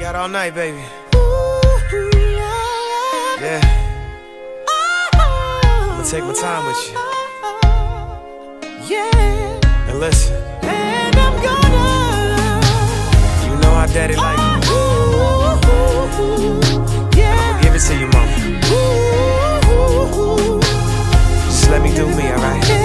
got all night, baby. Yeah. I'm gonna take my time with you. Yeah. And listen, And I'm gonna. you know how daddy like it. Yeah. Give it to you, mama. Just let me do me, alright?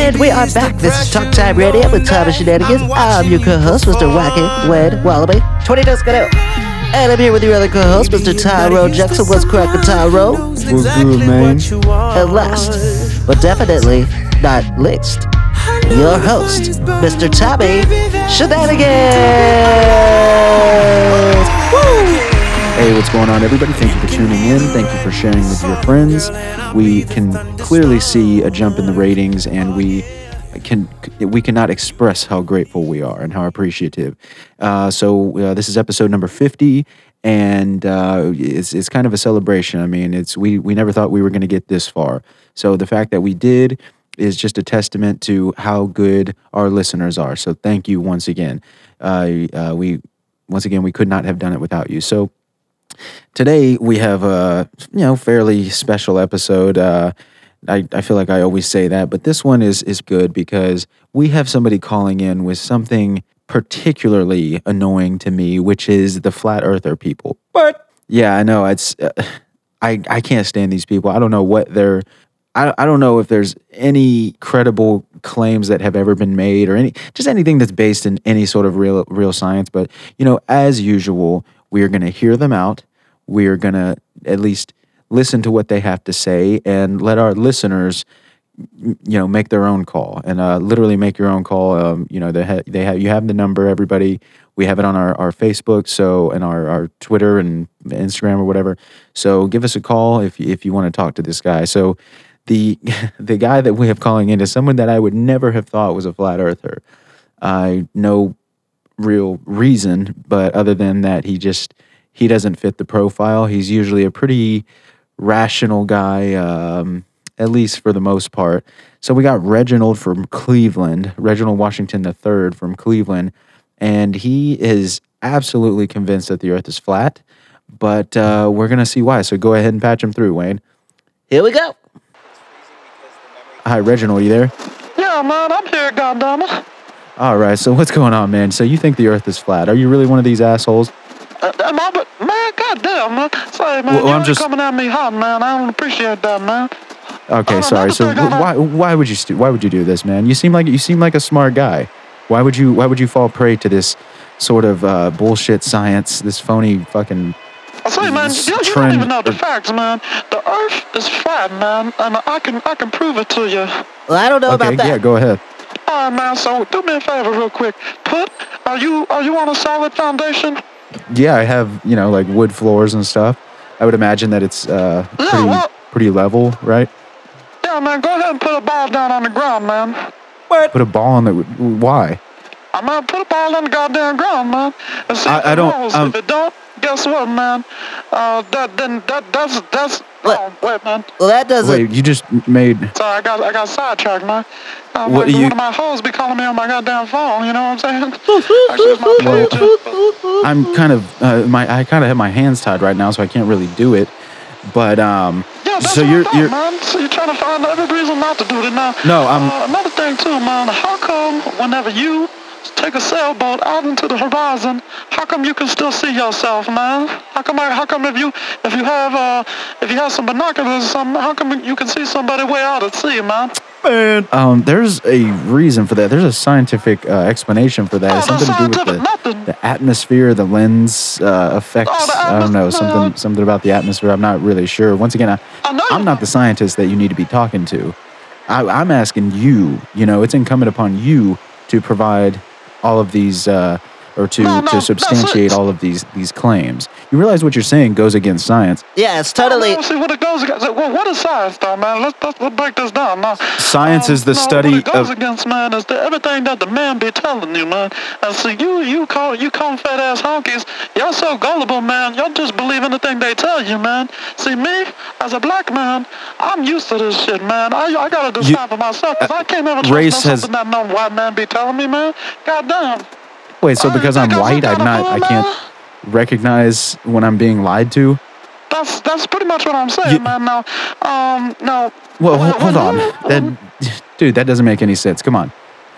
And we are back. This is Talk Time Radio with Thomas Shenanigans. I'm your co-host, Mr. Wacky Wed Wallaby. 20 days ago. And I'm here with your other co-host, Mr. Tyrone Jackson. What's cracking, Tyrone? What's good, man? And last, but definitely not least, your host, Mr. Tommy Shenanigans. Hey, what's going on, everybody? Thank you for tuning in. Thank you for sharing with your friends. We can clearly see a jump in the ratings, and we can we cannot express how grateful we are and how appreciative. Uh, so uh, this is episode number fifty, and uh, it's it's kind of a celebration. I mean, it's we we never thought we were going to get this far. So the fact that we did is just a testament to how good our listeners are. So thank you once again. Uh, we once again we could not have done it without you. So today we have a you know fairly special episode. Uh, I, I feel like I always say that, but this one is is good because we have somebody calling in with something particularly annoying to me, which is the flat earther people. But yeah, I know it's uh, I I can't stand these people. I don't know what they're. I, I don't know if there's any credible claims that have ever been made or any just anything that's based in any sort of real real science. But you know, as usual, we are going to hear them out. We are going to at least listen to what they have to say and let our listeners you know make their own call and uh, literally make your own call. Um, you know they, ha- they have you have the number everybody. We have it on our, our facebook so and our, our twitter and instagram or whatever. So give us a call if, if you want to talk to this guy. So the the guy that we have calling in is someone that i would never have thought was a flat earther. I no real reason but other than that he just he doesn't fit the profile he's usually a pretty rational guy um, at least for the most part. So we got Reginald from Cleveland, Reginald Washington III from Cleveland, and he is absolutely convinced that the Earth is flat. But uh, we're gonna see why. So go ahead and patch him through, Wayne. Here we go. Hi, Reginald. Are you there? Yeah, man, I'm here, goddammit. All right. So what's going on, man? So you think the Earth is flat? Are you really one of these assholes? Uh, am I, but, man, goddamn, man. Say, man, Well, you I'm ain't just- coming at me hot, man. I don't appreciate that, man. Okay, Oh, sorry. So thing why why would you st- why would you do this, man? You seem like you seem like a smart guy. Why would you why would you fall prey to this sort of uh, bullshit science, this phony fucking I say, man, This you, you don't trend- even know the facts, man. The Earth is flat, man, and I can I can prove it to you. Well, I don't know Okay, about that. yeah, go ahead. All right, man. So do me a favor, real quick. Put are you are you on a solid foundation? Yeah, I have, you know, like wood floors and stuff. I would imagine that it's uh, Yeah, pretty well- pretty level, right? Yeah, man. Go ahead and put a ball down on the ground, man. What? Put a ball on the why? I'm gonna put a ball on the goddamn ground, man. And see I- if I it don't- rolls. um, if it don't, guess what, man? Uh, that then that that's that's. What? Oh, wait, man. Well, that doesn't. Wait, you just made Sorry, I got I got sidetracked, man. Uh, What man, you- One of my hoes be calling me on my goddamn phone. You know what I'm saying? Actually, it's my pager. I'm kind of uh, my I kind of have my hands tied right now, so I can't really do it. But um, Yeah, that's so what you're thought, you're man. So you're trying to find every reason not to do it now. No, I'm- Uh, another thing too, man. How come whenever you take a sailboat out into the horizon, how come you can still see yourself, man? How come? I, how come if you if you have uh if you have some binoculars or something, how come you can see somebody way out at sea, man? Man, Um, there's a reason for that. There's a scientific uh, explanation for that. Oh, It's something to do with the, nothing. the atmosphere, the lens uh, effects. Oh, the I don't know atmos- something something about the atmosphere. I'm not really sure. Once again, I, I I'm not the scientist that you need to be talking to. I, I'm asking you. You know, it's incumbent upon you to provide all of these, uh, or to, No, no, to substantiate all of these these claims. You realize what you're saying goes against science. Yeah, it's totally. Well, see what it goes against. Well, what is science, though, man? Let's, let's, let's break this down. Now, Science um, is the no, study what it goes of- against, man, is the, everything that the man be telling you, man. And see, you, you call, you come fat ass honkies. Y'all so gullible, man. Y'all just believe anything they tell you, man. See, me as a black man, I'm used to this shit, man. I, I gotta You- decide for myself. Uh, 'cause I can't ever trust race no has- something that no white man be telling me, man. Goddamn. Wait, so because I'm white, I'm not I can't recognize when I'm being lied to? That's that's pretty much what I'm saying, You- man. Now, um, now. Well, hold, hold on. you- That, dude, that doesn't make any sense. Come on.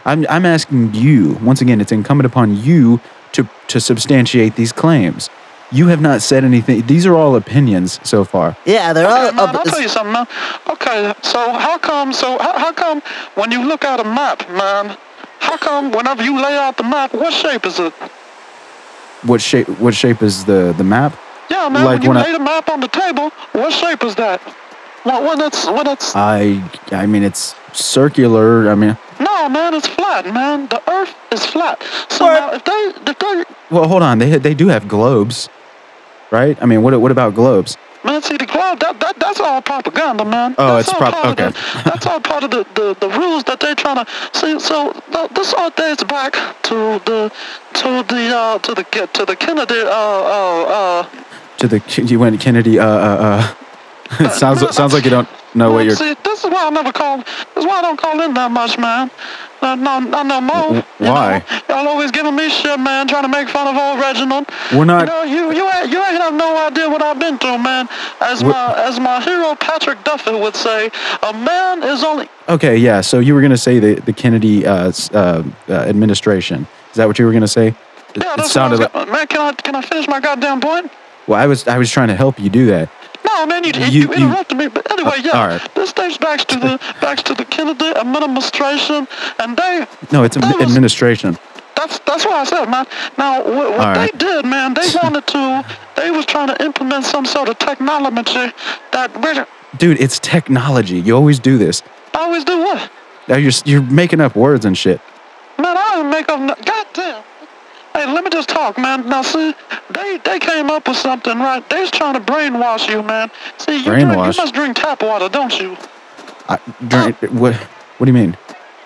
I'm, I'm asking you, once again, it's incumbent upon you to, to substantiate these claims. You have not said anything. These are all opinions so far. Yeah, they're Okay, all. man, I'll tell you something, man. Okay, so how come? So how, how come when you look at a map, man? How come whenever you lay out the map, what shape is it? What shape? What shape is the, the map? Yeah, man. Like when you when I- lay the map on the table, what shape is that? Well, when it's when it's I I mean, it's circular. I mean, no, man, it's flat, man. The Earth is flat. So now if they if they well, hold on. They they do have globes, right? I mean, what what about globes? Man, see the globe, that, that that's all propaganda, man. Oh, that's it's all prop- okay. the- that's all part of the, the, the rules that they're trying to see. So th- this all dates back to the to the uh to the to the Kennedy uh uh uh. To the you went Kennedy. Uh uh uh. It sounds sounds like you don't know what you're. See, this is why I never call. This is why I don't call in that much, man. No, no, no, no more. Why? You know, y'all always giving me shit, man. Trying to make fun of old Reginald. We're not- You know, you you ain't, you ain't have no idea what I've been through, man. As We're- my as my hero Patrick Duffy would say, a man is only Okay, yeah. So you were gonna say the the Kennedy uh, uh, uh, administration. Is that what you were gonna say? Yeah, it that's sounded what I like. man. Can I can I finish my goddamn point? Well, I was I was trying to help you do that. No, man, you you, You- you- interrupted me. But anyway, Uh, yeah, right. this dates back to the back to the Kennedy administration, and they No, it's That ad- was- administration. That's that's what I said, man. Now, what, what All they right. did, man, they wanted to, they was trying to implement some sort of technology that really, Dude, it's technology. You always do this. I always do what? Now you're you're making up words and shit. Man, I don't make up. No, goddamn. Hey, let me just talk, man. Now, see, they they came up with something, right? They was trying to brainwash you, man. See, you drink, you must drink tap water, don't you? I, drink, what what do you mean?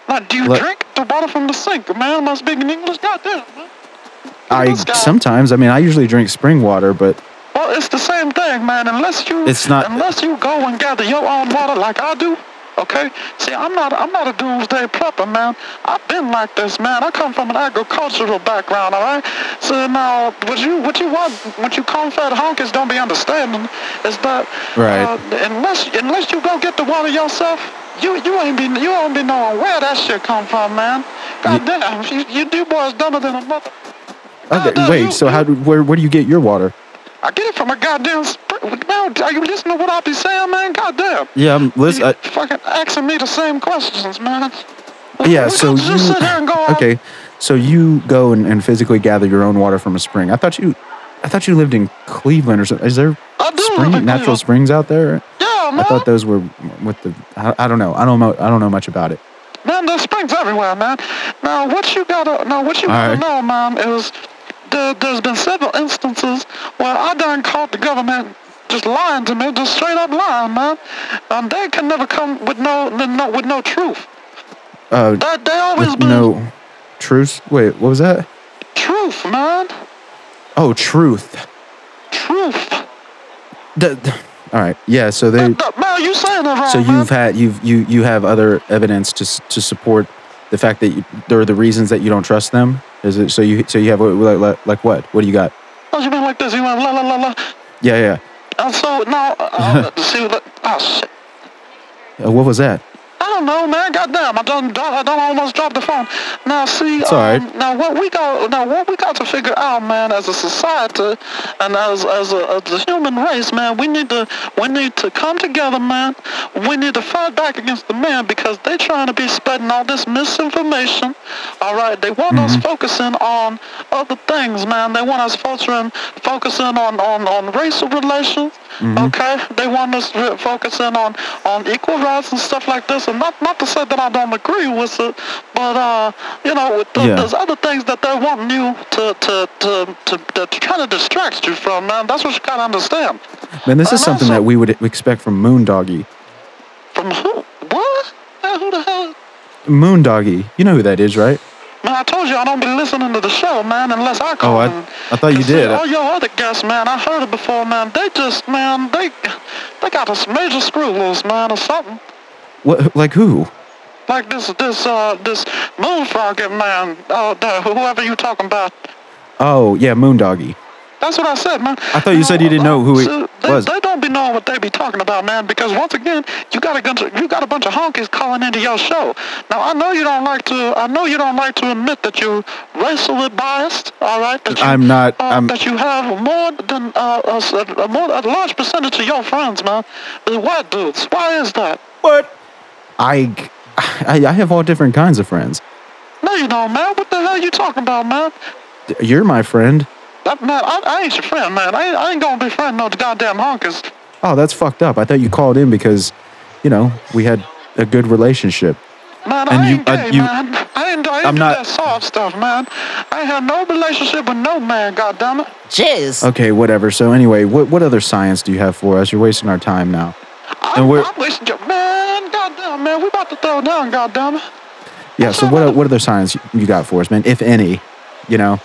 Like, do you drink the water from the sink, man? Am I speaking English? Goddamn, man. I sometimes. I mean, I usually drink spring water, but Well, it's the same thing, man. Unless you, It's not- Unless you go and gather your own water like I do. Okay. See, I'm not. I'm not a doomsday prepper, man. I've been like this, man. I come from an agricultural background. All right. So now, what you, what you want, what you confed honkies don't be understanding is that Right. uh, unless, unless you go get the water yourself, you, you ain't be, you won't be knowing where that shit come from, man. God damn, you, you, you boys dumber than a mother. okay. Wait. you- So how do where where do you get your water? I get it from a goddamn spring. Man, are you listening to what I be saying, man? Goddamn. Yeah, I'm listening. Fucking asking me the same questions, man. yeah. We So you just sit here and go okay? So you go and, and physically gather your own water from a spring. I thought you I thought you lived in Cleveland or something. Is there spring natural Cleveland. springs out there? Yeah, man. I thought those were with the. I, I don't know. I don't know. I don't know much about it. Man, there's springs everywhere, man. Now, what you gotta, now what you All gotta right. know, man, is there's been several instances where I done caught the government just lying to me, just straight up lying, man. And they can never come with no, no with no truth. Uh, They, they always with been no truth. Wait, what was that? truth, man. Oh, truth. Truth. The, the- all right. Yeah. So they. Man, man, you saying that wrong, So you've had you've you you have other evidence to to support the fact that you, there are the reasons that you don't trust them. Is it so you so you have like like, like what? What do you got? Oh, you mean like this? You went la la la la. Yeah, yeah. And so now, uh, see, look, oh shit. Uh, what was that? I don't know, man. Goddamn, I don't, I done almost dropped the phone. Now, see, all right. um, now what we got, now what we got to figure out, man, as a society and as as a, as a human race, man, we need to we need to come together, man. We need to fight back against the man because they trying to be spreading all this misinformation. All right, they want us focusing on other things, man. They want us focusing focusing on on on racial relations. Okay, they want us focusing on on equal rights and stuff like this, and not not to say that I don't agree with it, but uh, you know, with the, Yeah. there's other things that they're wanting you to to to to, to, to try to distract you from, man. That's what you gotta understand. Man, this is And something also- that we would expect from Moondoggy. From who? What? Man, who the hell? Moondoggy, you know who that is, right? Man, I told you I don't be listening to the show, man, unless I call. Oh, I- I thought you did. All your other guests, man, I heard it before, man. They just, man, they they got us major screw loose, man, or something. What? Like who? Like this, this, uh, this moonfrog man, uh, the, whoever you talking about. Oh, yeah, Moondoggy. That's what I said, man. I thought you said you didn't know who it so they, was. They don't be knowing what they be talking about, man. Because once again, you got a bunch of you got a bunch of honkies calling into your show. Now I know you don't like to. I know you don't like to admit that you're racially biased. All right. That you, I'm not- Uh, I'm- that you have more than uh, a, a more a large percentage of your friends, man, is white dudes. Why is that? What? I, I, I have all different kinds of friends. No, you don't, man. What the hell are you talking about, man? You're my friend. That, man, I, I ain't your friend, man. I ain't, I ain't gonna be friend no goddamn honkers. Oh, that's fucked up. I thought you called in because, you know, we had a good relationship. Man, And I you- ain't uh, gay, you- man. I ain't, I ain't I'm do not- that soft stuff, man. I ain't had no relationship with no man, goddammit. Jeez. Okay, whatever. So anyway, what what other science do you have for us? You're wasting our time now. I'm, And we're- I'm wasting your man, man. We about to throw down, goddammit. Yeah. So what what other signs you got for us, man? If any, you know.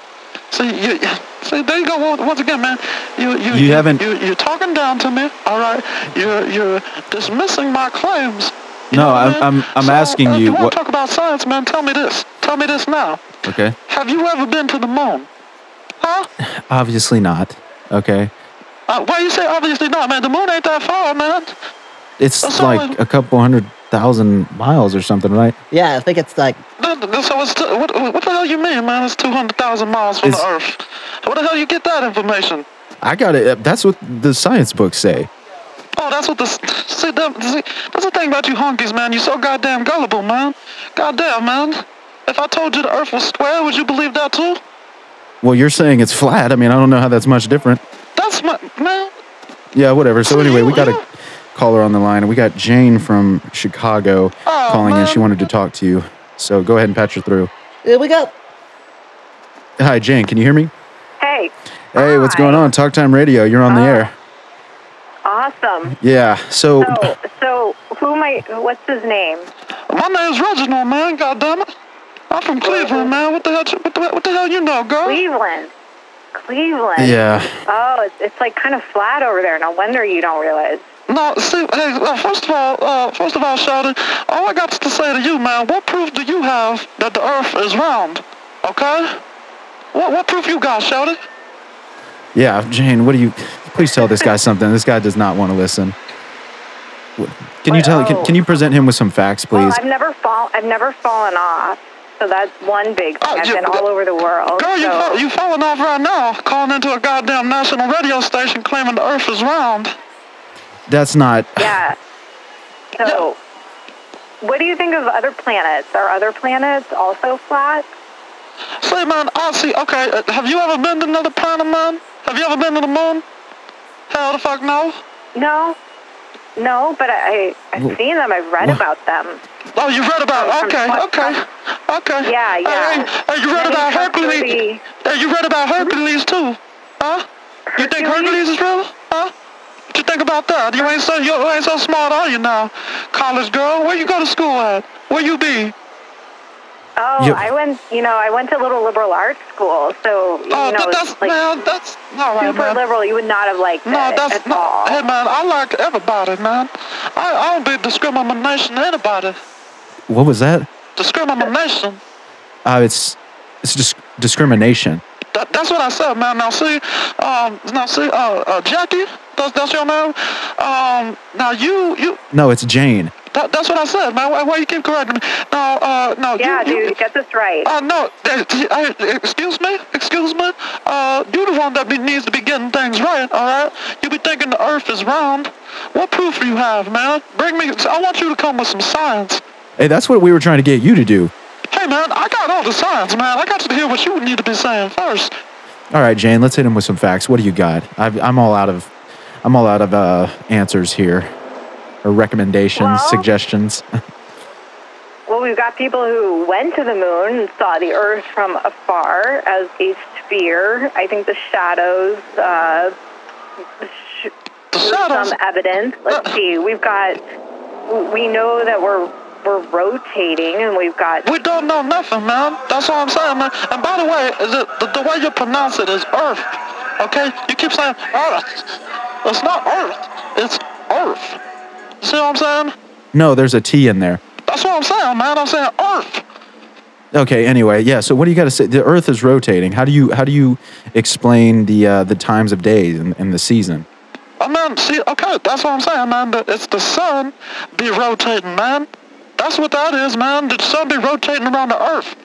See, you, see, there you go. Once- Once again, man. You, you, You haven't- You, you're talking down to me. All right. You're, you're dismissing my claims. You No, what I I'm- mean? I'm- I'm So, asking uh, you you want what- to talk about science, man? Tell me this. Tell me this now. Okay. Have you ever been to the moon? Huh? Obviously not. Okay. Uh, why you say obviously not, man? The moon ain't that far, man. It's That's like all- a couple hundred thousand miles or something, right? Yeah, I think it's like Th- th- So it's t- what, what the hell you mean, man? It's 200,000 miles from It's- the Earth. Where the hell you get that information? I got it. Uh, that's what the science books say. Oh, that's what the... See, that, see, that's the thing about you honkies, man. You're so goddamn gullible, man. Goddamn, man. If I told you the Earth was square, would you believe that too? Well, you're saying it's flat. I mean, I don't know how that's much different. That's my... Man, Yeah, whatever. So So anyway, we got a you- caller on the line, and we got Jane from Chicago Oh, calling in. She wanted to talk to you. So go ahead and patch her through. here we go. Hi, Jane. Can you hear me? Hey. Hey, what's going on? Talk Time Radio. You're on the Oh. air. Awesome. Yeah. So, So, so who am I? What's his name? my name's Reginald, man. Goddammit. I'm from Cleveland, man. What the hell? you- What the, what the hell you know, girl? Cleveland. Cleveland. yeah. Oh, it's, it's like kind of flat over there. No wonder you don't realize. No, see, hey, uh, first of all, uh, first of all, Shawty, all I got to say to you, man, what proof do you have that the Earth is round? Okay? What what proof you got, Shawty? Yeah, Jane. What do you? Please tell this guy something. This guy does not want to listen. Can you tell? Can, can you present him with some facts, Well, please? I've never fall. I've never fallen off. So that's one big thing. Oh, I've you- been all over the world. Girl, you so, fall, you falling off right now, calling into a goddamn national radio station claiming the Earth is round. That's not. yeah. So, what do you think of other planets? Are other planets also flat? Say, man, I see. Okay, uh, have you ever been to another planet, man? Have you ever been to the moon? Hell the fuck no. No. No, but I, I've Wh- seen them. I've read wh- about them. Oh, you read about From- Okay, okay, okay. Yeah, yeah. Hey, hey, you read Many about Hercules? trustworthy- Hey, you read about Hercules too? Huh? You think Hercules Hercules? is real? Huh? What you think about that? You ain't so you ain't so smart, are you now, college girl? Where you go to school at? Where you be? Oh, You- I went. You know, I went to a little liberal arts school, so you Oh, know, that's like man, that's all right, super man. liberal. You would not have liked No, it that's at no. all. Hey, man, I like everybody, man. I, I don't be discrimination to anybody. What was that? Discrimination. Uh, it's it's just discrimination. That, that's what I said, man. Now see, um, now see, uh, uh, Jackie, that's that's your name. Um, now you, you, No, it's Jane. that, that's what I said, man. Why, why you keep correcting me? Now, uh, no, yeah, you, you, dude, get this right. Uh, no, uh, I, excuse me, excuse me. Uh, you the one that be, needs to be getting things right, all right? You be thinking the Earth is round. What proof do you have, man? Bring me. I want you to come with some science. Hey, that's what we were trying to get you to do. Hey, man, I got all the signs, man. I got you to hear what you need to be saying first. All right, Jane. Let's hit him with some facts. What do you got? I've, I'm all out of I'm all out of uh, answers here, or recommendations, Well- suggestions. know, we've got people who went to the moon and saw the Earth from afar as a sphere. I think the shadows. Uh, sh- The shadows. some evidence. Let's see. We've got. We know that we're we're rotating, and we've got. We don't know nothing, man. That's all I'm saying, man. And by the way, the, the, the way you pronounce it is Earth. Okay? You keep saying Earth. It's not Earth. It's Earth. See what I'm saying? No, there's a T in there. That's what I'm saying, man. I'm saying Earth. Okay. Anyway, yeah. So what do you got to say? The Earth is rotating. How do you how do you explain the uh, the times of days and, and the season? I mean, see, okay, that's what I'm saying, man. That It's the sun be rotating, man. That's what that is, man. The sun be rotating around the Earth.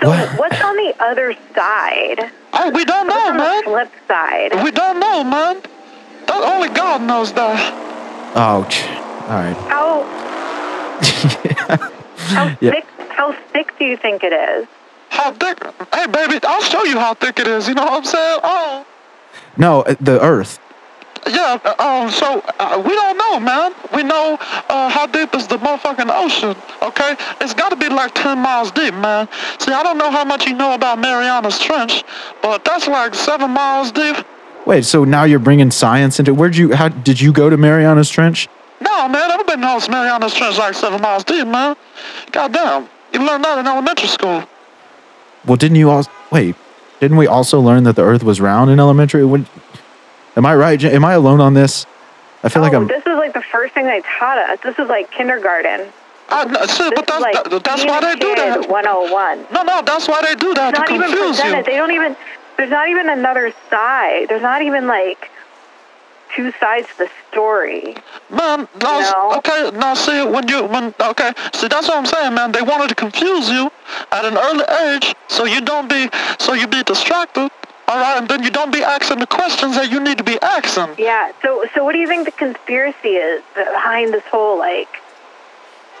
So What? what's on the other side? Oh, we don't know, What's on the man. flip side? We don't know, man. That only God knows that. Ouch. All right. How how Yeah. thick how thick do you think it is? How thick? Hey, baby, I'll show you how thick it is. You know what I'm saying? Oh, No, uh, the Earth. Yeah. Um, so uh, we don't know, man. We know uh, how deep is the motherfucking ocean. Okay, it's got to be like 10 miles deep, man. See, I don't know how much you know about Mariana's Trench, but that's like seven miles deep. Wait. So now you're bringing science into where'd you how did you go to Mariana's Trench? No, man, I've been known Mariana's Trench like seven miles deep, man. Goddamn, you learned that in elementary school. Well, didn't you all wait? Didn't we also learn that the Earth was round in elementary? When, am I right? Am I alone on this? I feel like oh, I'm. this is like the first thing they taught us. This is like kindergarten. I, no, see, This but that's, like that, that's being why they do that. 101. No, no, that's why they do that It's not to even confuse presented. you. They don't even. There's not even another side. There's not even like two sides to the story. Man, that's, No. okay, now see, when you, when, okay, see, that's what I'm saying, man. They wanted to confuse you at an early age so you don't be, so you be distracted, all right, and then you don't be asking the questions that you need to be asking. Yeah. So so what do you think the conspiracy is behind this whole like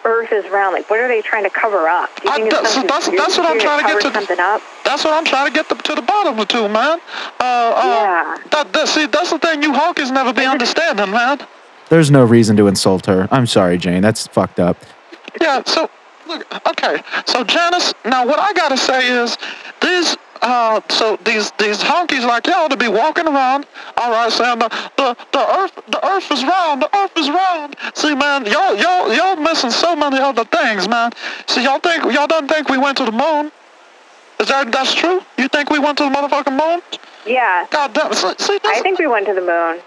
Earth is round? Like what are they trying to cover up? Do you I- it's that's- that's- that's what I'm trying to get to the- something up? That's what I'm trying to get the, to the bottom of, too, man. Uh, uh, Yeah. That, that, see, that's the thing you honkies never be understanding, man. There's no reason to insult her. I'm sorry, Jane. That's fucked up. Yeah, so look, okay. So Janice, now what I gotta say is these uh so these these honkies like y'all to be walking around, all right, saying the, the the earth the earth is round, the earth is round. See man, y'all y'all y'all missing so many other things, man. See y'all think y'all don't think we went to the moon? Is that that's true? You think we went to the motherfucking moon? Yeah. God damn see, see I think we went to the moon.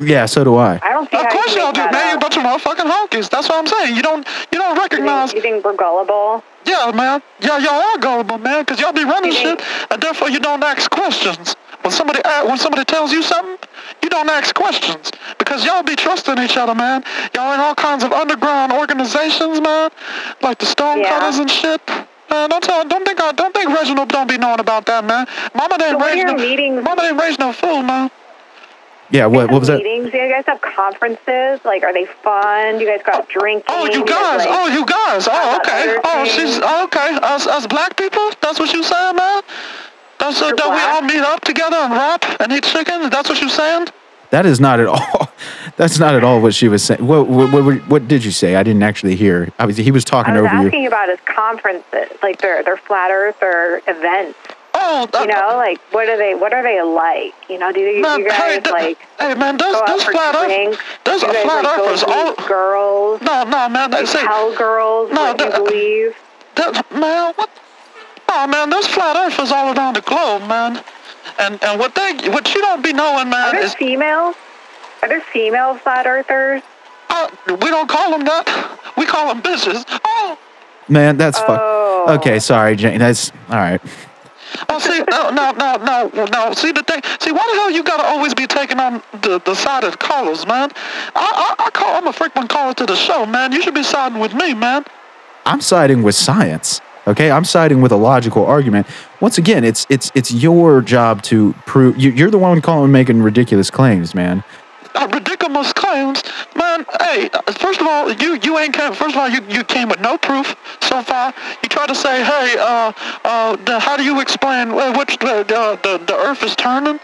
Yeah, so do I. I don't see of course you y'all do, man. that You up. bunch of motherfucking honkies. That's what I'm saying. You don't you don't You recognize think, you think we're gullible? Yeah, man. Yeah, y'all are gullible, man, because y'all be running You shit, think- and therefore you don't ask questions. When somebody when somebody tells you something, you don't ask questions because y'all be trusting each other, man. Y'all in all kinds of underground organizations, man, like the Stonecutters Yeah. And shit. Man, don't tell, don't think, I don't think Reginald don't be knowing about that, man. Mama didn't So raise no, meetings- Mama didn't raise no fool, man. Yeah, what, what was have that? meetings? Do you guys have conferences? Like, are they fun? Do you guys go out drinking? Oh, you guys, guys. like- Oh, you guys. Oh, okay. Oh, she's oh, okay. Us, us black people. That's what you saying, man. That's uh, You're that we all meet up together and rap and eat chicken. That's what you saying? That is not at all. That's not at all what she was saying. What, what, what, what did you say? I didn't actually hear. I was, he was talking I was over you. asking about his conferences, like their their flat Earth or events. Oh, that, You know, like what are they? What are they like? You know, do you, man, you hey, guys th- like hey, man, there's, go out for flat drinks? earth. There's Do a you guys flat like go earthers. meet All girls? no, no, man. They say tell girls No, what you believe. that, man. What? Oh, man, there's flat earthers all around the globe, man. And and what they what you don't be knowing, Are man, there is females? Are there female flat earthers? uh, we don't call them that. We call them bitches. Oh. Man, that's fuck. Oh. Okay, sorry, Jane. That's all right. Oh, see, no, no, no, no, no. See the thing. See, why the hell you gotta always be taking on the, the side of the callers, man? I, I, I call. I'm a frequent caller to the show, man. You should be siding with me, man. I'm siding with science. Okay, I'm siding with a logical argument. Once again, it's it's it's your job to prove. You, you're the one calling making ridiculous claims, man. Uh, ridiculous claims, man. Hey, uh, first of all, you you ain't came. First of all, you, you came with no proof so far. You tried to say, hey, uh, uh, the, how do you explain uh, which the, the the Earth is turning?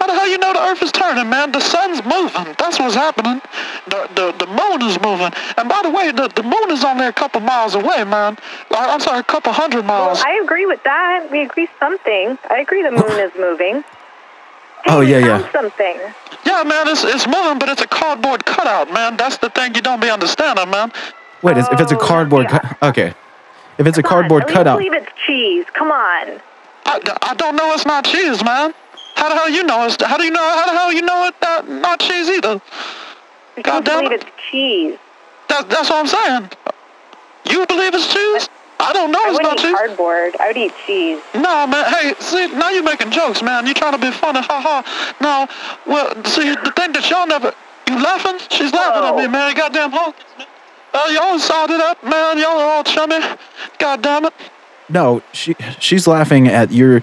How the hell you know the Earth is turning, man? The sun's moving. That's what's happening. The the, the moon is moving. And by the way, the, the moon is only a couple miles away, man. Uh, I'm sorry, a couple hundred miles. Well, I agree with that. We agree something. I agree the moon is moving. Hey, Oh, yeah, yeah. Something. yeah, man, it's it's moving, but it's a cardboard cutout, man. That's the thing you don't be understanding, man. Wait, is- if it's a Oh, cardboard, yeah. cu- okay. If it's a Come on, cardboard at least cutout, believe it's cheese. Come on. I, I don't know it's not cheese, man. How the hell you know it's? How do you know? How the hell you know it's not, not cheese either? I God don't damn believe it. it's cheese. That, that's what I'm saying. You believe it's cheese? I don't know I it's not wouldn't eat cheese. cardboard. I would eat cheese. No, man. Hey, see, now you're making jokes, man. You're trying to be funny, ha ha. Now, well, see, the thing that y'all never, you laughing? She's laughing at me, man. Goddamn honkies, man. Uh, y'all sided up, man. Y'all are all chummy. God damn it. no, she she's laughing at your.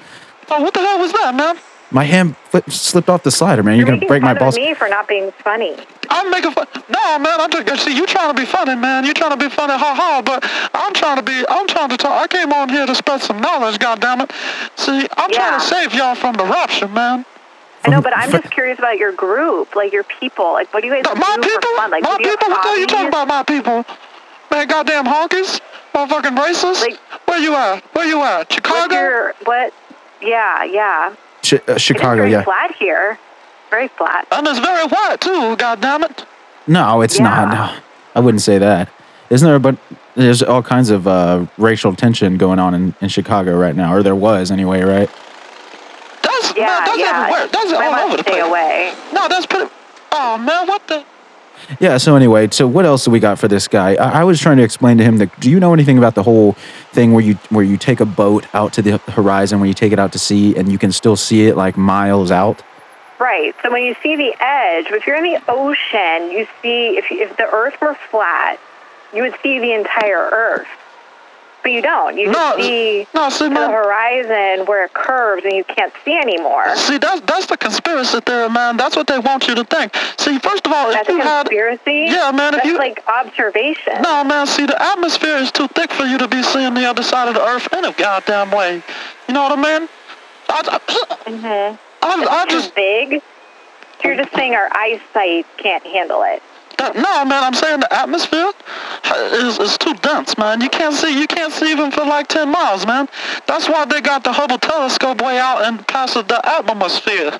Oh, what the hell was that, man? My hand flip, slipped off the slider, man. You're You're gonna making break my fun balls. of me for not being funny. I'm making fun. No, man. I'm just see you trying to be funny, man. You trying to be funny, ha ha. But I'm trying to be. I'm trying to talk. I came on here to spread some knowledge. God damn it. See, I'm trying to save y'all from the rapture, man. I know, but I'm just curious about your group, like your people. Like, what do you guys Uh, My do people, for fun? Like, my do you have people. What the hell you talking about, my people? Man, goddamn honkies, motherfucking racist. Like- Where you at? Where you at? Chicago? your what? Yeah, yeah. Chi- uh, It is Chicago, very yeah. flat here. Very flat. And it's very white too. God damn it. No, it's not. No, I wouldn't say that. Isn't there? But there's all kinds of uh, racial tension going on in, in Chicago right now, or there was anyway, right? That's Yeah, man, that's yeah. everywhere. That's all over the stay place. away. No, that's pretty. Oh man, what the? Yeah. So anyway, so what else do we got for this guy? I, I was trying to explain to him that. Do you know anything about the whole thing where you where you take a boat out to the horizon, where you take it out to sea, and you can still see it like miles out? Right. So when you see the edge, if you're in the ocean, you see if if the Earth were flat, you would see the entire Earth. But you don't. You No, just see no, see, the man. horizon where it curves and you can't see anymore. See, that's that's the conspiracy theory, man. That's what they want you to think. See, first of all, if That's a you had conspiracy. Yeah, man, if That's you- like observation. No, man, see, the atmosphere is too thick for you to be seeing the other side of the earth in a goddamn way. You know what I mean? I, I, Mhm. I, I just, big. You're just saying our eyesight can't handle it. That, no, man, I'm saying the atmosphere uh, is, is too dense, man. You can't see, you can't see even for like 10 miles, man. That's why they got the Hubble telescope way out and past the atmosphere.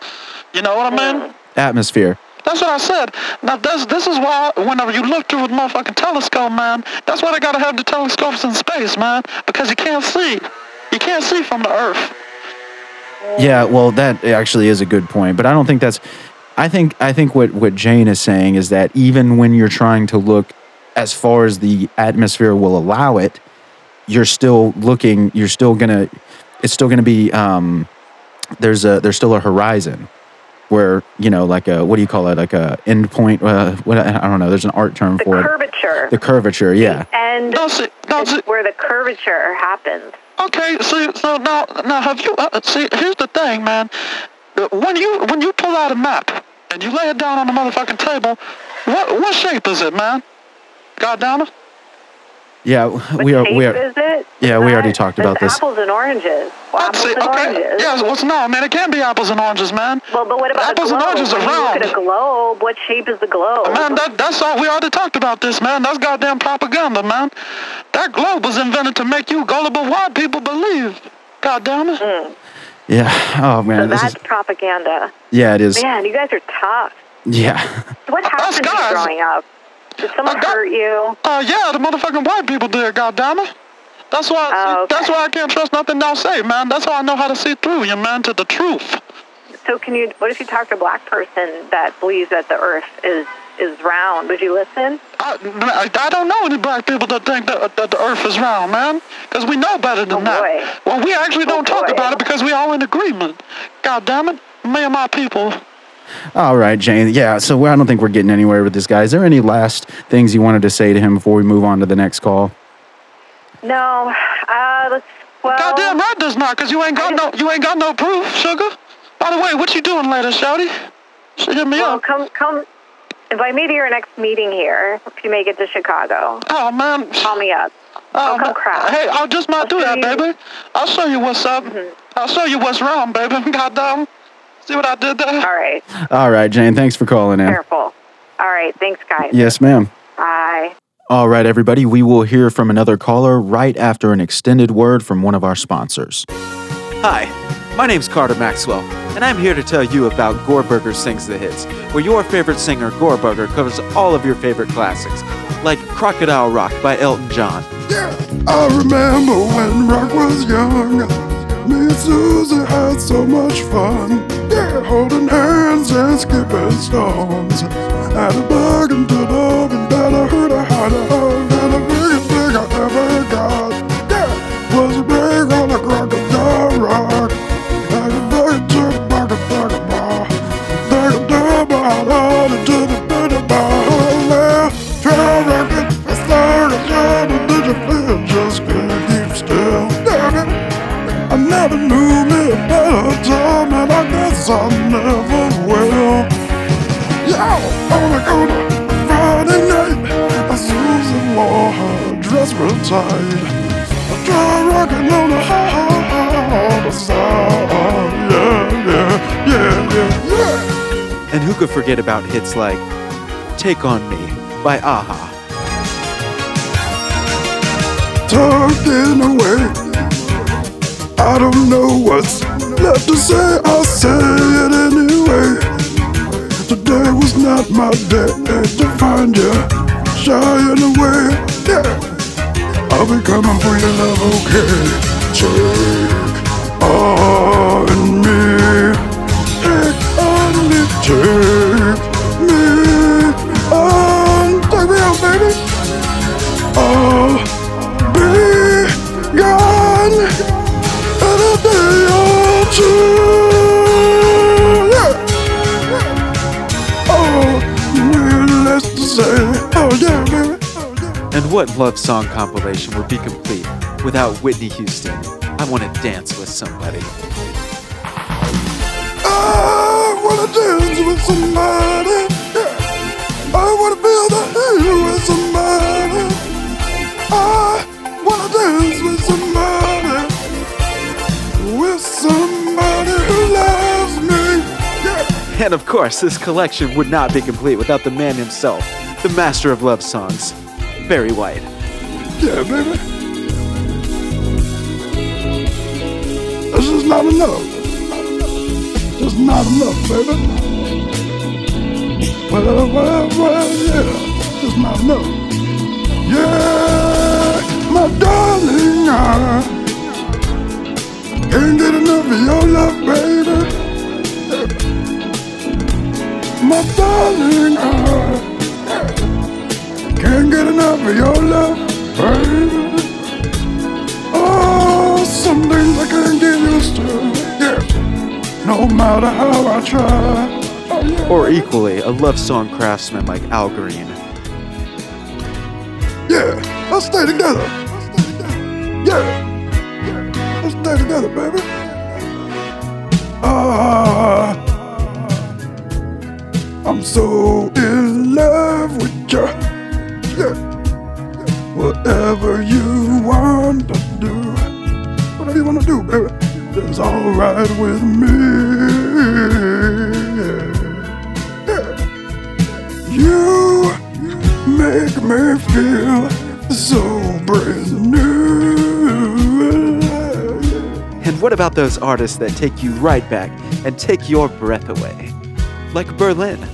You know what I mean? Atmosphere. That's what I said. Now this this is why whenever you look through a motherfucking telescope, man, that's why they gotta have the telescopes in space, man. Because you can't see. You can't see from the earth. Yeah, well, that actually is a good point, but I don't think that's. I think I think what what Jane is saying is that even when you're trying to look as far as the atmosphere will allow it, you're still looking. You're still gonna. It's still gonna be. Um, there's a there's still a horizon where you know like a what do you call it like a end point. Uh, what I don't know. There's an art term The for it. The curvature. The curvature. Yeah. and No, see, no, see, where the curvature happens. okay, see, so now, now have you, uh, see, here's the thing, man. When you, when you pull out a map and you lay it down on the motherfucking table, what, what shape is it, man? God damn it. Yeah. We are. We are. it? yeah, we already talked about this. Apples and oranges. Well, apples see, and okay, oranges. yes, what's no, man, it can't be apples and oranges, man. Well, but what about Apples the and globe? oranges are when you look at a globe, what shape is the globe? Man, that, that's all. We already talked about this, man. That's goddamn propaganda, man. That globe was invented to make you gullible white people believe. God damn it. Hmm. Yeah. Oh so man. This that's is. propaganda. Yeah. It is. Man, you guys are tough. Yeah. What Us happened to you growing up? Did someone I got- hurt you? Uh, yeah, the motherfucking white people did, God damn it. That's why. Oh, okay. That's why I can't trust nothing they'll say, man. That's how I know how to see through you, man, to the truth. So can you? What if you talk to a black person that believes that the Earth is is round? Would you listen? I, I I don't know any black people that think that, that the earth is round, man. Because we know better than Oh, that. boy. Well, we actually Oh, don't talk boy. about it because we all in agreement. God damn it. Me and my people. All right, Jane. Yeah, so I don't think we're getting anywhere with this guy. Is there any last things you wanted to say to him before we move on to the next call? No. Uh, let's. Well, Goddamn right does not, cause you ain't got no you ain't got no proof, sugar. By the way, what you doing later, Shouty? She hit me well, up. come come. Invite me to your next meeting here if you make it to Chicago. Oh man. Call me up. Oh, I'll come man. Hey, I just might I'll do that, you- Mm-hmm. baby. I'll show you what's up. I'll show you what's wrong, baby. Goddamn. See what I did there? All right. All right, Jane. Thanks for calling in. Careful. All right. Thanks, guys. Yes, ma'am. Bye. All right, everybody. We will hear from another caller right after an extended word from one of our sponsors. Hi, my name's Carter Maxwell, and I'm here to tell you about Goreburger Sings the Hits, where your favorite singer, Goreburger, covers all of your favorite classics, like Crocodile Rock by Elton John. Yeah, I remember when rock was young. Me and Susie had so much fun. Yeah, holding hands and skipping stones. At a and to dog tight. I on the hard side. Yeah, yeah, yeah, yeah, yeah. And who could forget about hits like Take On Me by a-ha? tucked away. I don't know what's left to say, I'll say it anyway. Today was not my day to find you shying away. Yeah, I'll be coming for your love, okay? Take on me, take on me, take me on. Take me on, baby. Oh be gone in a day or two. Yeah. Oh, needless to say. Oh, yeah. And what love song compilation would be complete without Whitney Houston? I want to dance with somebody. I wanna dance with somebody. I wanna feel the heat with somebody. I wanna dance with somebody. With somebody who loves me. Yeah. And of course, this collection would not be complete without the man himself, the master of love songs, Barry White. Yeah, baby. This is not enough. Just not enough, baby. Well, well, well, yeah. Just not enough. Yeah, my darling, I can't get enough of your love, baby. My darling, I can't get enough of your love, baby. Oh, some things I can't get used to. Yeah. No matter how I try. Oh, yeah. Or equally, a love song craftsman like Al Green. Yeah, let's stay together. Yeah. Let's stay together, baby. Ah, I'm so in love with you. Whatever you want to do, whatever you want to do, baby, is alright with me. You make me feel so brand new. And what about those artists that take you right back and take your breath away? Like Berlin.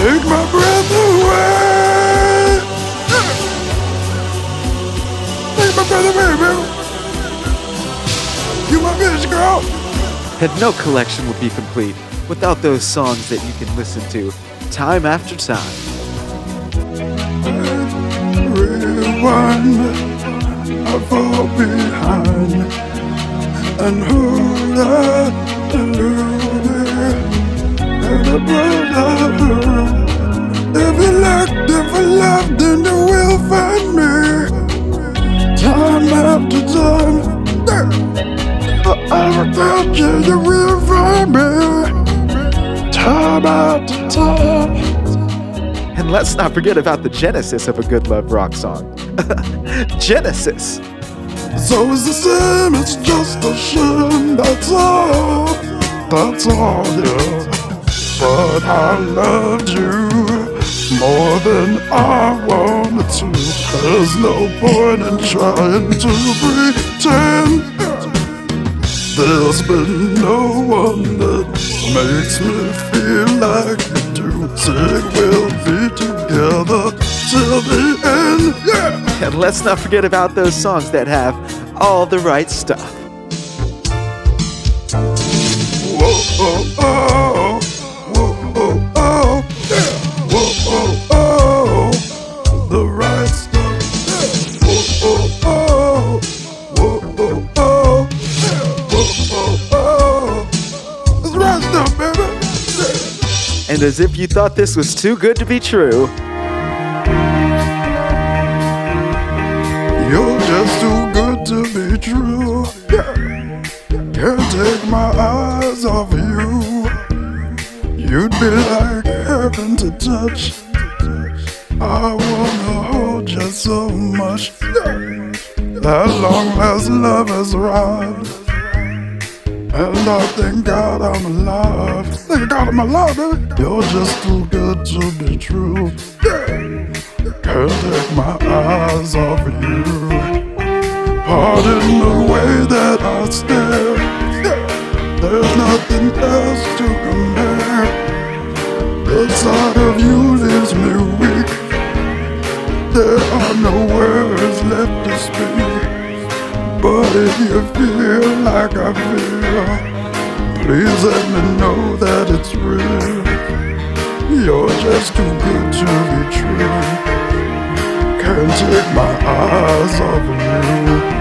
Take my breath away. Take my breath away, baby. You my bitch, girl. And no collection would be complete without those songs that you can listen to time after time. Rewind, I fall behind, and who I and I brought her. If you looked, if you loved, then you will find me. Time after time, I without you, you will find me. Time after time. And let's not forget about the genesis of a good love rock song. Genesis. So it's the same, it's just a shame, that's all. That's all, yeah. But I loved you more than I wanted to. There's no point in trying to pretend. There's been no one that makes me feel like you do. Say we'll be together till the end, yeah. And let's not forget about those songs that have all the right stuff. Whoa, oh, oh, As if you thought this was too good to be true, You're just too good to be true. Can't take my eyes off you. You'd be like heaven to touch. I wanna hold you so much. That long last love has arrived. And I thank God I'm alive. Thank God I'm alive, baby. You're just too good to be true. Can't take my eyes off of you. Pardon the way that I stare. There's nothing else to compare. The sight of you leaves me weak. There are no words left to speak. But if you feel like I feel, please let me know that it's real. You're just too good to be true. Can't take my eyes off of you.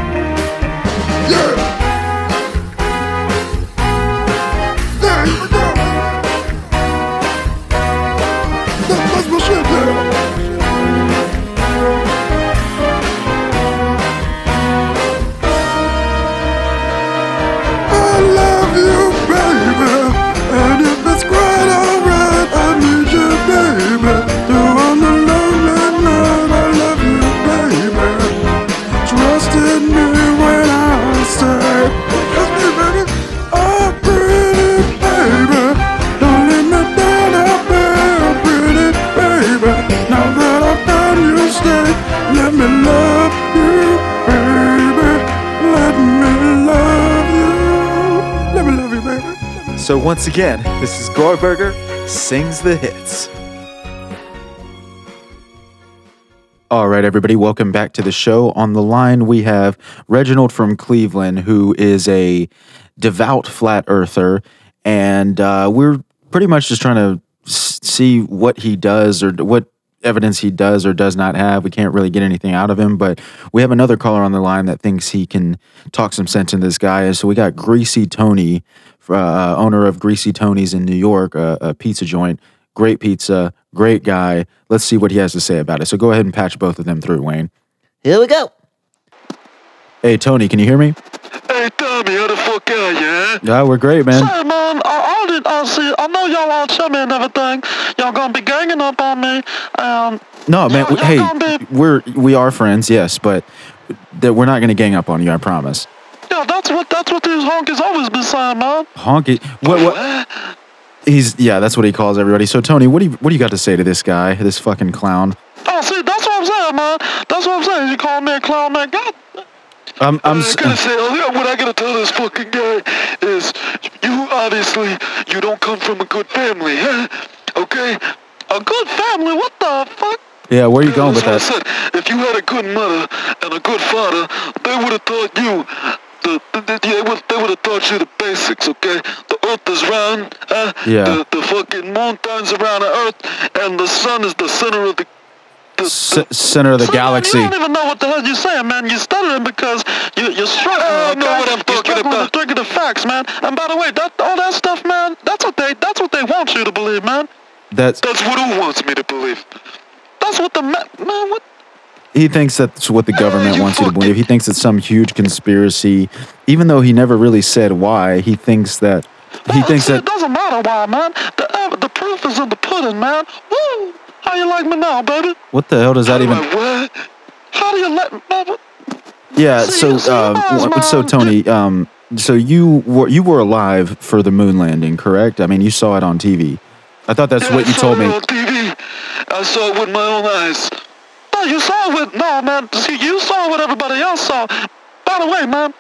So once again, this is Gorberger sings the hits. All right, everybody, welcome back to the show. On the line, we have Reginald from Cleveland, who is a devout flat earther, and uh, we're pretty much just trying to see what he does or what evidence he does or does not have. We can't really get anything out of him, but we have another caller on the line that thinks he can talk some sense into this guy. So we got Greasy Tony, uh, owner of Greasy Tony's in New York, a, a pizza joint. Great pizza, great guy. Let's see what he has to say about it. So go ahead and patch both of them through, Wayne. Here we go. Hey, Tony, can you hear me? Hey, Tommy, how the fuck are you, huh? Yeah, we're great, man. Hey, man, I, I did, I see, I know y'all all chummy and everything. Y'all gonna be ganging up on me, and No, man. Yeah, we- y'all hey, be- we're we are friends, yes, but that we're not going to gang up on you. I promise. Yeah, that's what, that's what these honkies always been saying, man. Honky. What? What? He's yeah. That's what he calls everybody. So Tony, what do you what do you got to say to this guy, this fucking clown? Oh, see, that's what I'm saying, man. That's what I'm saying. You call me a clown, man. God I'm I'm. Uh, s- gotta say, oh, what I gotta tell this fucking guy is, you obviously you don't come from a good family, huh? Okay, a good family? What the fuck? yeah. Where are you going with that? I said. If you had a good mother and a good father, they would have taught you. The, the, the, they would they would have taught you the basics, okay? The earth is round, huh? Yeah. The, the fucking moon turns around the earth, and the sun is the center of the. the, C- center of the So, man, galaxy. You don't even know what the hell you're saying, man. You're stuttering because you, you're struggling. I know what I'm talking you're about. of the facts, man. And by the way, that all that stuff, man. That's what they that's what they want you to believe, man. That's That's what who wants me to believe. That's what the ma- man. What? He thinks that's what the government you wants you to believe. He thinks it's some huge conspiracy, even though he never really said why. He thinks that he thinks see, that it doesn't matter why, man. The ev- the proof is in the pudding, man. Woo! How you like me now, baby? What the hell does that even? Like? How do you like me? Yeah. See, So, uh, so Tony, um, so you were you were alive for the moon landing, correct? I mean, you saw it on TV. I thought that's Yeah, what you told me. on TV. I saw it with my own eyes. No, you saw it with no man. See, you saw what everybody else saw. By the way, man,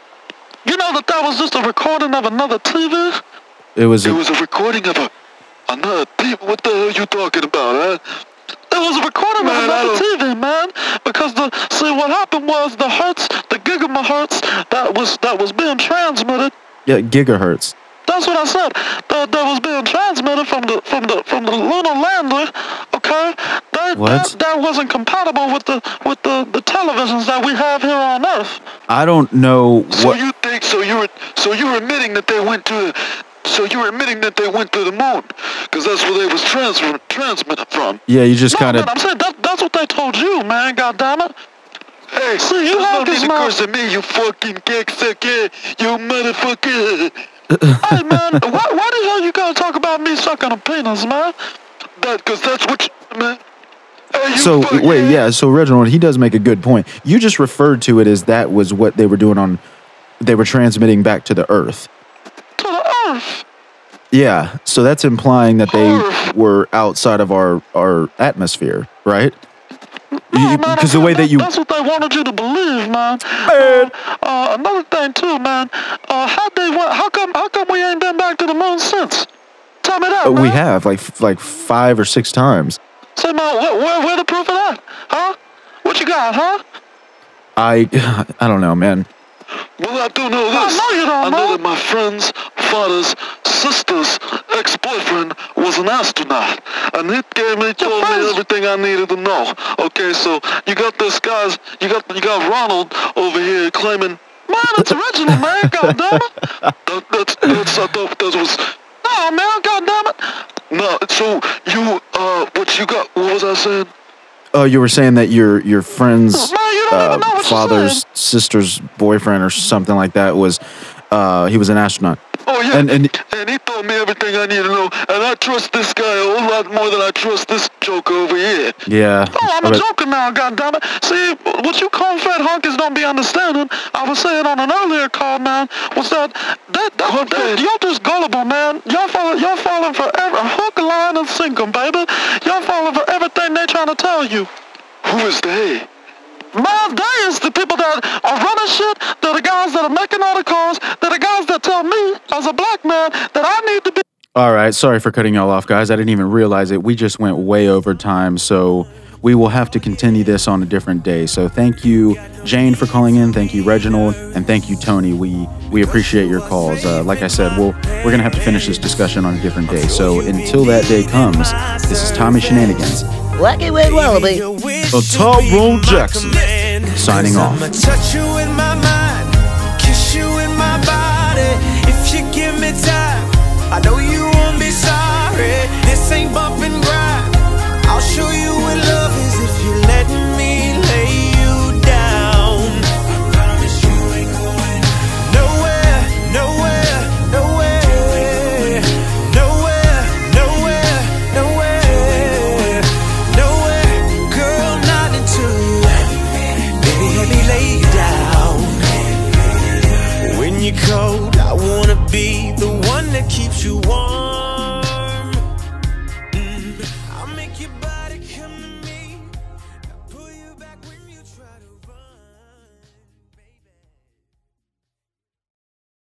you know that that was just a recording of another TV. It was. It A, was a recording of a another TV. What the hell are you talking about, huh? It was a recording Man, of another TV, man. Because the see what happened was the hertz, the gigahertz that was that was being transmitted. yeah, gigahertz. That's what I said. That, that was being transmitted from the from the from the lunar lander. Okay, that, What? that that wasn't compatible with the with the, the televisions that we have here on Earth. I don't know What... So you think so? You're so you're admitting that they went to. So you're admitting that they went to the moon, because that's where they was transmitted from. Yeah, you just No, kind of. I'm saying that, that's what they told you, man. God damn it. Hey, See, you there's no need to curse at me, you fucking cocksucker, you motherfucker. Hey, man, why, why the hell you gotta talk about me sucking a penis, man? That, cause that's what you, man. Hey, you So fucking- wait, yeah. So Reginald, he does make a good point. You just referred to it as that was what they were doing on. They were transmitting back to the Earth. To the Earth. Yeah. So that's implying that they Earth. were outside of our our atmosphere, right? Man, Because the way said that you. That's what they wanted you to believe, man. Uh, uh, another thing, too, man. Uh, how they went, how come, how come we ain't been back to the moon since? Tell me that, Uh, man. we have like like five or six times. Say, man, where, where, where the proof of that? Huh? What you got, huh? I I don't know, man. Well, I do know this I know you don't I know know. that my friend's father's sister's ex-boyfriend was an astronaut, and it gave me told me everything I needed to know. Okay, so you got this guy's, you got you got Ronald over here claiming. Man, it's Reginald, man. God damn it. That, that's that's I thought that was No, man, God damn it. no. So you uh, what you got? What was I saying? Oh, you were saying that your your friend's Man, even know uh, father's sister's boyfriend or something like that was uh he was an astronaut. Oh yeah, And- and- he told me everything I need to know, and I trust this guy a whole lot more than I trust this joker over here. Yeah. Oh, I'm a but- joker now, goddammit. See, what you corn-fed honkies don't be understanding, I was saying on an earlier call, man, was that, that, that, that y'all just gullible, man. Y'all fall, y'all falling for every hook, line, and sinker, baby. Y'all falling for everything they trying to tell you. Who is they? Is the people that are running shit. They're the guys that are making all the calls. They're the guys that tell me, as a black man, that I need to be All right, sorry for cutting y'all off, guys. I didn't even realize it. We just went way over time, so we will have to continue this on a different day. So thank you, Jane, for calling in. Thank you, Reginald, and thank you, Tony. We we appreciate your calls. Uh, like I said, we'll we're gonna have to finish this discussion on a different day. So until that day comes, this is Tommy Shenanigans. Wacky Wade Wallaby. Uh, Tyrone Jackson signing off.